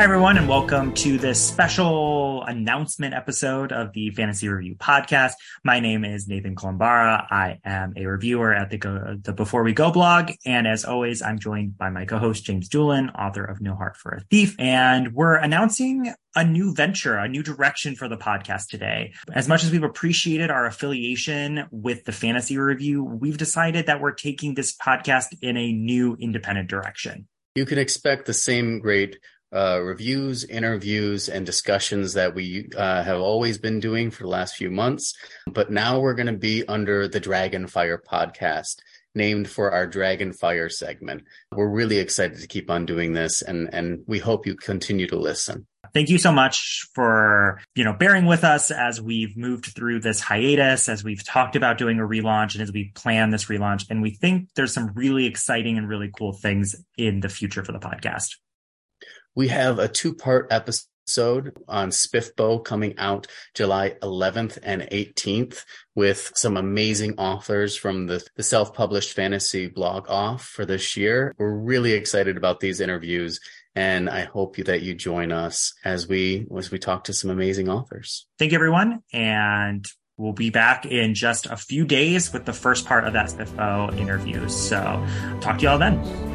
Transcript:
Hi, everyone, and welcome to this special announcement episode of the Fantasy Review podcast. My name is Nathan Colombara. I am a reviewer at the, Go, the Before We Go blog. And as always, I'm joined by my co-host, James Dulin, author of No Heart for a Thief. And we're announcing a new venture, a new direction for the podcast today. As much as we've appreciated our affiliation with the Fantasy Review, we've decided that we're taking this podcast in a new independent direction. You can expect the same great uh, reviews, interviews, and discussions that we uh, have always been doing for the last few months. But now we're going to be under the Dragonfire podcast, named for our Dragonfire segment. We're really excited to keep on doing this, and and we hope you continue to listen. Thank you so much for, you know, bearing with us as we've moved through this hiatus, as we've talked about doing a relaunch and as we plan this relaunch. And we think there's some really exciting and really cool things in the future for the podcast. We have a two part episode on SPFBO coming out July 11th and 18th with some amazing authors from the, the self published fantasy blog off for this year. We're really excited about these interviews and I hope that you join us as we as we talk to some amazing authors. Thank you everyone and we'll be back in just a few days with the first part of that SPFBO interview. So talk to y'all then.